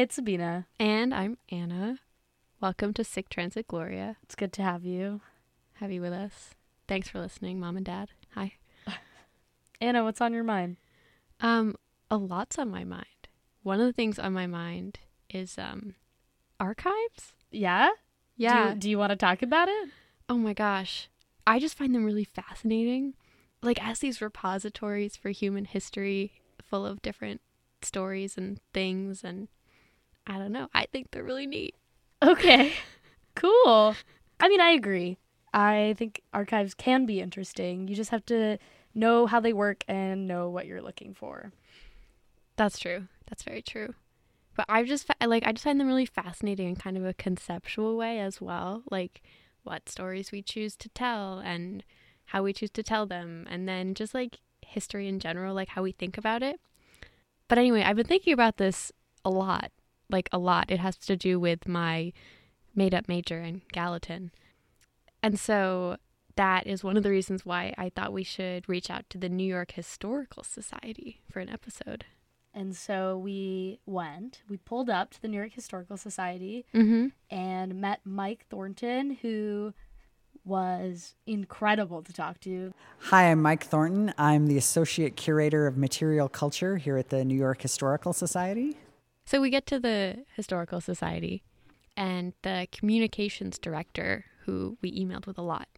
Hi, it's Sabina. And I'm Anna. Welcome to Sick Transit Gloria. It's good to have you. Have you with us? Thanks for listening, Mom and Dad. Hi. Anna, what's on your mind? Um, a lot's on my mind. One of the things on my mind is um archives. Yeah? Yeah. Do, do you want to talk about it? oh my gosh. I just find them really fascinating. Like as these repositories for human history full of different stories and things and I don't know. I think they're really neat. Okay. cool. I mean, I agree. I think archives can be interesting. You just have to know how they work and know what you're looking for. That's true. That's very true. But I've just like I just find them really fascinating in kind of a conceptual way as well, like what stories we choose to tell and how we choose to tell them, and then just like history in general, like how we think about it. But anyway, I've been thinking about this a lot, like a lot. It has to do with my made up major in Gallatin. And so that is one of the reasons why I thought we should reach out to the New York Historical Society for an episode. And so we went, we pulled up to the New York Historical Society Mm-hmm. and met Mike Thornton, who was incredible to talk to. Hi, I'm Mike Thornton. I'm the Associate Curator of Material Culture here at the New York Historical Society. So we get to the Historical Society, and the communications director, who we emailed with a lot,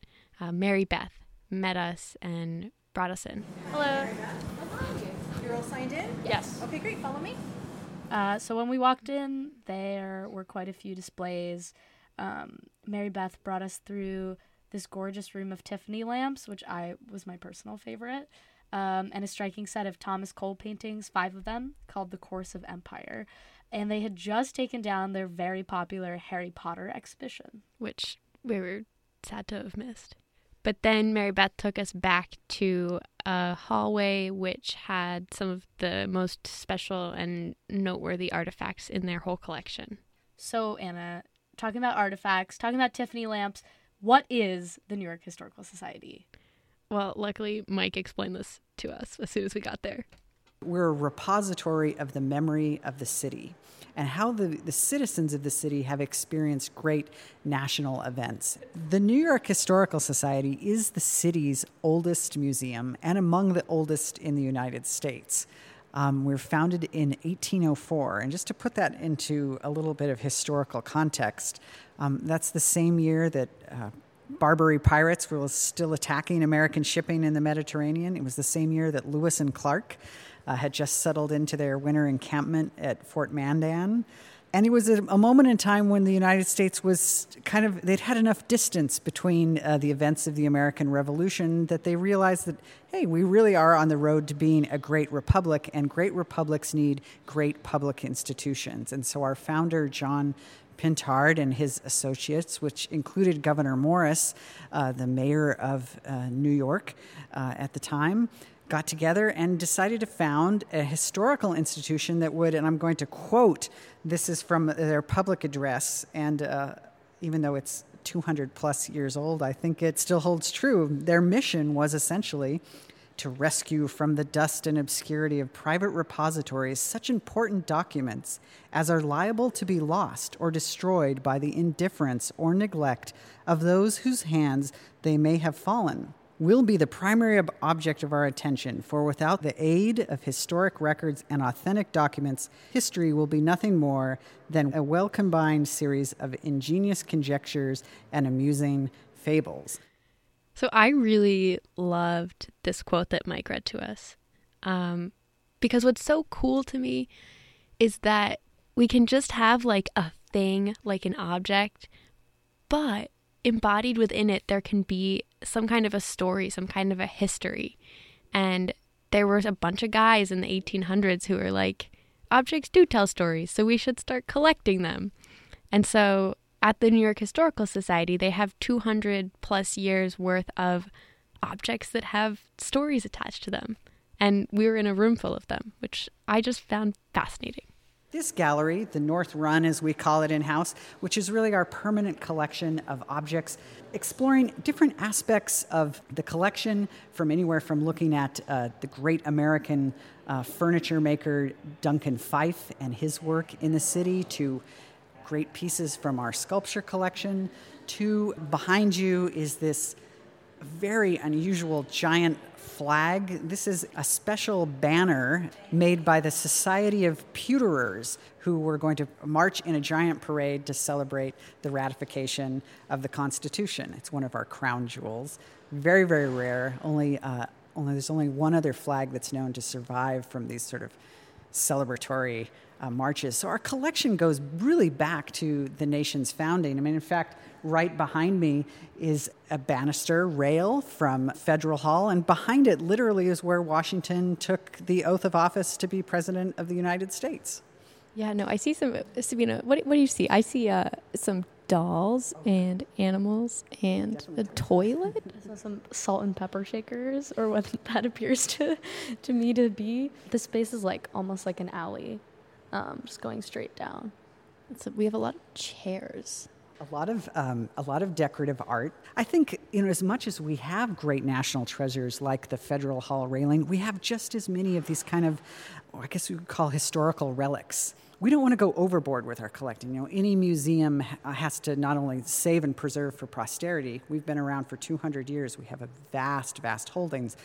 uh, Mary Beth, met us and brought us in. Hello. You're all signed in? Yes. Okay, great. Follow me. Uh, so when we walked in, there were quite a few displays. Um, Mary Beth brought us through this gorgeous room of Tiffany lamps, which I was my personal favorite, um, and a striking set of Thomas Cole paintings, five of them, called The Course of Empire. And they had just taken down their very popular Harry Potter exhibition. which we were sad to have missed. But then Mary Beth took us back to a hallway which had some of the most special and noteworthy artifacts in their whole collection. So, Anna, talking about artifacts, talking about Tiffany lamps, what is the New York Historical Society? Well, luckily, Mike explained this to us as soon as we got there. We're a repository of the memory of the city and how the, the citizens of the city have experienced great national events. The New York Historical Society is the city's oldest museum and among the oldest in the United States. Um, we were founded in 1804. And just to put that into a little bit of historical context, um, that's the same year that uh, Barbary pirates were still attacking American shipping in the Mediterranean. It was the same year that Lewis and Clark uh, had just settled into their winter encampment at Fort Mandan. And it was a, a moment in time when the United States was kind of, they'd had enough distance between uh, the events of the American Revolution that they realized that, hey, we really are on the road to being a great republic, and great republics need great public institutions. And so our founder, John Pintard and his associates, which included Gouverneur Morris, uh, the mayor of uh, New York uh, at the time, got together and decided to found a historical institution that would, and I'm going to quote, this is from their public address, and uh, even though it's 200 plus years old, I think it still holds true. Their mission was essentially to rescue from the dust and obscurity of private repositories such important documents as are liable to be lost or destroyed by the indifference or neglect of those whose hands they may have fallen. Will be the primary ob- object of our attention, for without the aid of historic records and authentic documents, history will be nothing more than a well combined series of ingenious conjectures and amusing fables. So I really loved this quote that Mike read to us. Um, because what's so cool to me is that we can just have like a thing, like an object, but embodied within it, there can be some kind of a story, some kind of a history. And there were a bunch of guys in the 1800s who were like, objects do tell stories, so we should start collecting them. And so at the New York Historical Society, they have 200 plus years worth of objects that have stories attached to them. And we were in a room full of them, which I just found fascinating. This gallery, the North Run as we call it in house, which is really our permanent collection of objects, exploring different aspects of the collection from anywhere from looking at uh, the great American uh, furniture maker Duncan Phyfe and his work in the city to great pieces from our sculpture collection to behind you is this very unusual giant flag. This is a special banner made by the Society of Pewterers, who were going to march in a giant parade to celebrate the ratification of the Constitution. It's one of our crown jewels. Very, very rare. Only, uh, only there's only one other flag that's known to survive from these sort of celebratory uh, marches. So our collection goes really back to the nation's founding. I mean, in fact, right behind me is a banister rail from Federal Hall, and behind it literally is where Washington took the oath of office to be president of the United States. Yeah, no, I see some. Sabina, what, what do you see? I see uh, some dolls and animals and Definitely. a toilet. some salt and pepper shakers, or what that appears to to me to be. The space is like almost like an alley, um, just going straight down. So we have a lot of chairs. A lot of um, a lot of decorative art. I think you know as much as we have great national treasures like the Federal Hall railing, we have just as many of these kind of, I guess we would call historical relics. We don't want to go overboard with our collecting. You know, any museum has to not only save and preserve for posterity. We've been around for 200 years. We have a vast, vast holdings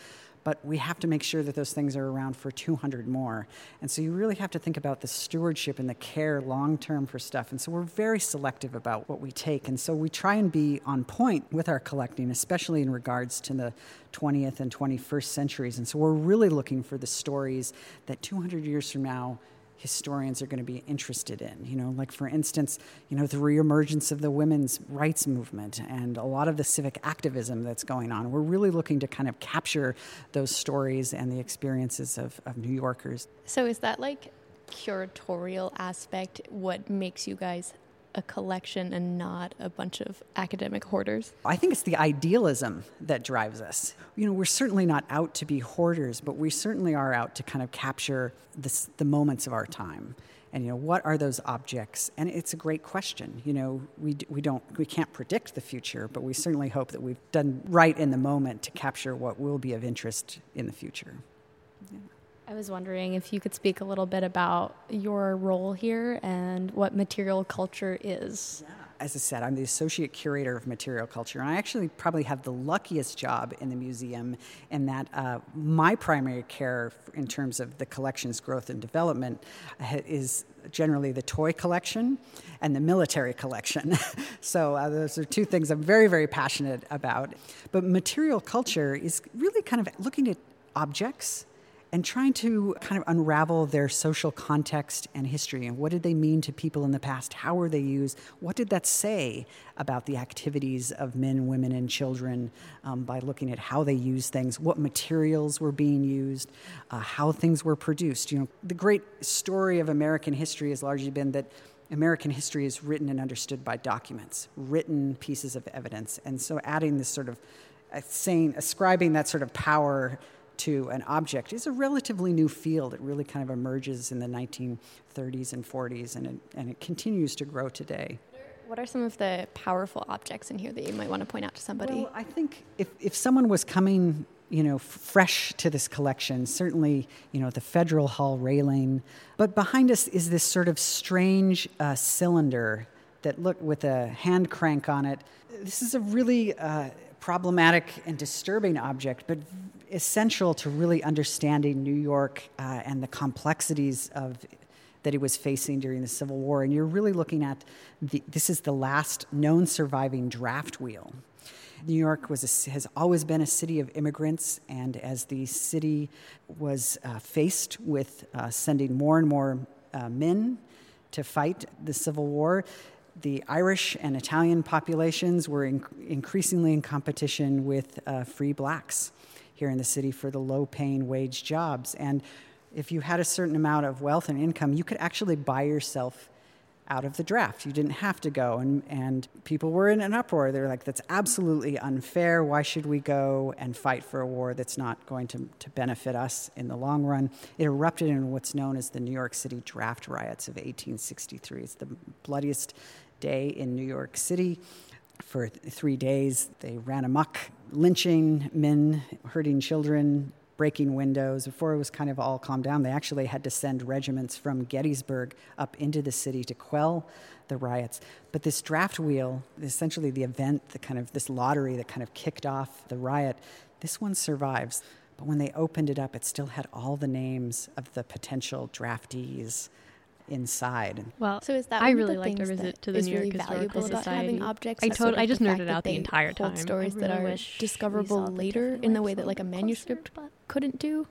but we have to make sure that those things are around for 200 more. And so you really have to think about the stewardship and the care long term for stuff. And so we're very selective about what we take. And so we try and be on point with our collecting, especially in regards to the 20th and 21st centuries. And so we're really looking for the stories that 200 years from now, historians are going to be interested in. You know, like for instance, you know, the reemergence of the women's rights movement and a lot of the civic activism that's going on. We're really looking to kind of capture those stories and the experiences of, of New Yorkers. So is that like curatorial aspect what makes you guys a collection and not a bunch of academic hoarders? I think it's the idealism that drives us. You know, we're certainly not out to be hoarders, but we certainly are out to kind of capture this, the moments of our time. And you know, what are those objects? And it's a great question. You know, we, we don't we can't predict the future, but we certainly hope that we've done right in the moment to capture what will be of interest in the future. I was wondering if you could speak a little bit about your role here and what material culture is. Yeah. As I said, I'm the associate curator of material culture, and I actually probably have the luckiest job in the museum in that uh, my primary care in terms of the collection's growth and development uh, is generally the toy collection and the military collection. so uh, those are two things I'm very, very passionate about. But material culture is really kind of looking at objects and trying to kind of unravel their social context and history and what did they mean to people in the past? How were they used? What did that say about the activities of men women and children um, by looking at how they used things what materials were being used uh, how things were produced? You know the great story of american history has largely been that American history is written and understood by documents, written pieces of evidence. And so adding this sort of uh, saying, ascribing that sort of power to an object is a relatively new field. It really kind of emerges in the 1930s and 40s, and it, and it continues to grow today. What are some of the powerful objects in here that you might want to point out to somebody? Well, I think if, if someone was coming, you know, f- fresh to this collection, certainly, you know, the Federal Hall railing, but behind us is this sort of strange uh, cylinder that look with a hand crank on it. This is a really uh, problematic and disturbing object, but essential to really understanding New York uh, and the complexities of that he was facing during the Civil War. And you're really looking at the, this is the last known surviving draft wheel. New York was a, has always been a city of immigrants, and as the city was uh, faced with uh, sending more and more uh, men to fight the Civil War, the Irish and Italian populations were in, increasingly in competition with uh, free blacks here in the city for the low paying wage jobs. And if you had a certain amount of wealth and income, you could actually buy yourself out of the draft. You didn't have to go. And, and people were in an uproar. They're like, that's absolutely unfair. Why should we go and fight for a war that's not going to, to benefit us in the long run? It erupted in what's known as the New York City draft riots of 1863. It's the bloodiest day in New York City. For th- three days, they ran amok, lynching men, hurting children, breaking windows. Before it was kind of all calmed down, they actually had to send regiments from Gettysburg up into the city to quell the riots. But this draft wheel, essentially the event, the kind of this lottery that kind of kicked off the riot, this one survives. But when they opened it up, it still had all the names of the potential draftees inside. Well, So is that I really of the liked our visit to the New York really Historical valuable about Society. having objects? I is sort tot- of I just fact nerded out the entire time. Stories I that are discoverable later in the way that like a manuscript closer, couldn't do.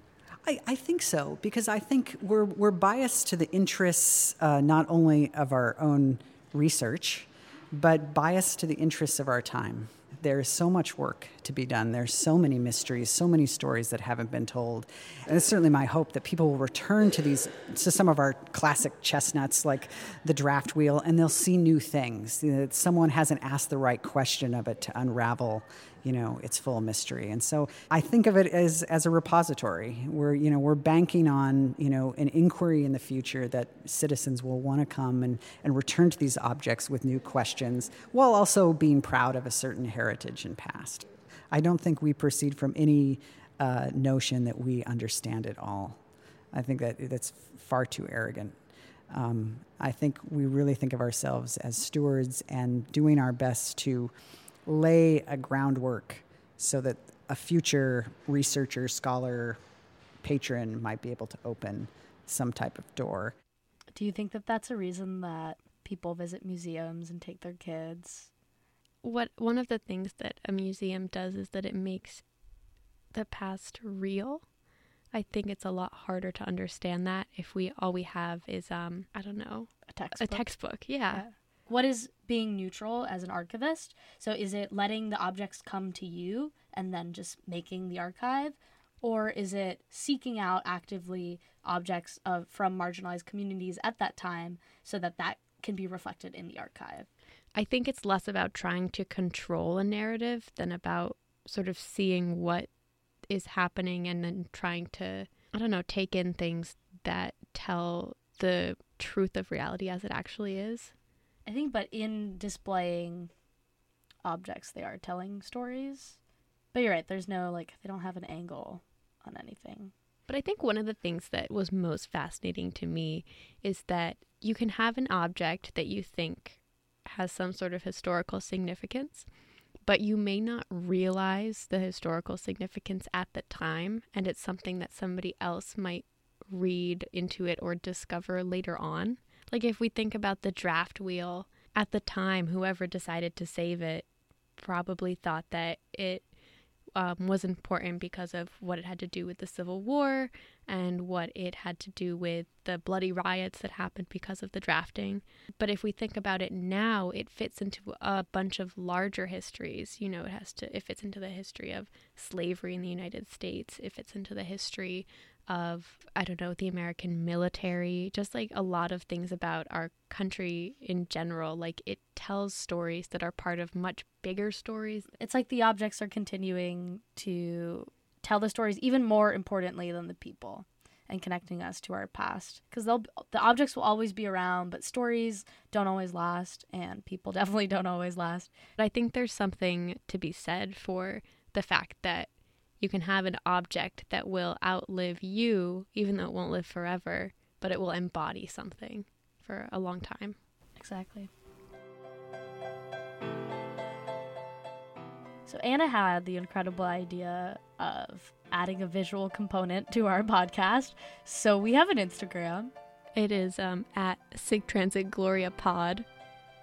I, I think so because I think we're we're biased to the interests uh, not only of our own research, but biased to the interests of our time. There's so much work to be done. There's so many mysteries, so many stories that haven't been told. And it's certainly my hope that people will return to these, to some of our classic chestnuts like the draft wheel, and they'll see new things. You know, that someone hasn't asked the right question of it to unravel, you know, its full mystery. And so I think of it as, as a repository where, you know, we're banking on, you know, an inquiry in the future that citizens will want to come and, and return to these objects with new questions while also being proud of a certain heritage and past. I don't think we proceed from any uh, notion that we understand it all. I think that that's far too arrogant. Um, I think we really think of ourselves as stewards and doing our best to lay a groundwork so that a future researcher, scholar, patron might be able to open some type of door. Do you think that that's a reason that people visit museums and take their kids? What one of the things that a museum does is that it makes the past real. I think it's a lot harder to understand that if we all we have is um I don't know A textbook? a textbook. Yeah. Yeah. What is being neutral as an archivist? So is it letting the objects come to you and then just making the archive? Or is it seeking out actively objects of from marginalized communities at that time so that that can be reflected in the archive? I think it's less about trying to control a narrative than about sort of seeing what is happening and then trying to I don't know take in things that tell the truth of reality as it actually is. I think, but in displaying objects, they are telling stories. But you're right, there's no, like, they don't have an angle on anything. But I think one of the things that was most fascinating to me is that you can have an object that you think has some sort of historical significance, but you may not realize the historical significance at the time, and it's something that somebody else might read into it or discover later on. Like if we think about the draft wheel, at the time, whoever decided to save it probably thought that it um, was important because of what it had to do with the Civil War and what it had to do with the bloody riots that happened because of the drafting. But if we think about it now, it fits into a bunch of larger histories. You know, it has to, it fits into the history of slavery in the United States, it fits into the history of, I don't know, the American military, just like a lot of things about our country in general. Like it tells stories that are part of much bigger stories. It's like the objects are continuing to tell the stories even more importantly than the people and connecting us to our past. Because they'll the objects will always be around but stories don't always last and people definitely don't always last. But I think there's something to be said for the fact that you can have an object that will outlive you, even though it won't live forever, but it will embody something for a long time. exactly so anna had the incredible idea of adding a visual component to our podcast so we have an instagram It is um, at Sick Transit Gloria Pod,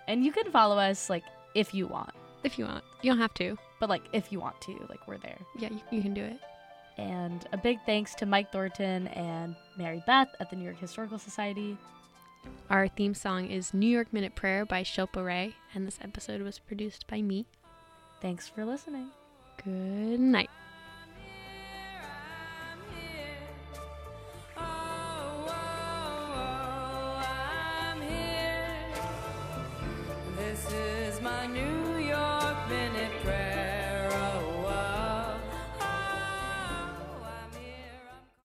and you can follow us like if you want if you want. You don't have to. But like if you want to like we're there Yeah, you, you can do it. And a big thanks to Mike Thornton and Mary Beth at the New York Historical Society. Our theme song is New York Minute Prayer by Shilpa Ray, and this episode was produced by me. Thanks for listening. Good night.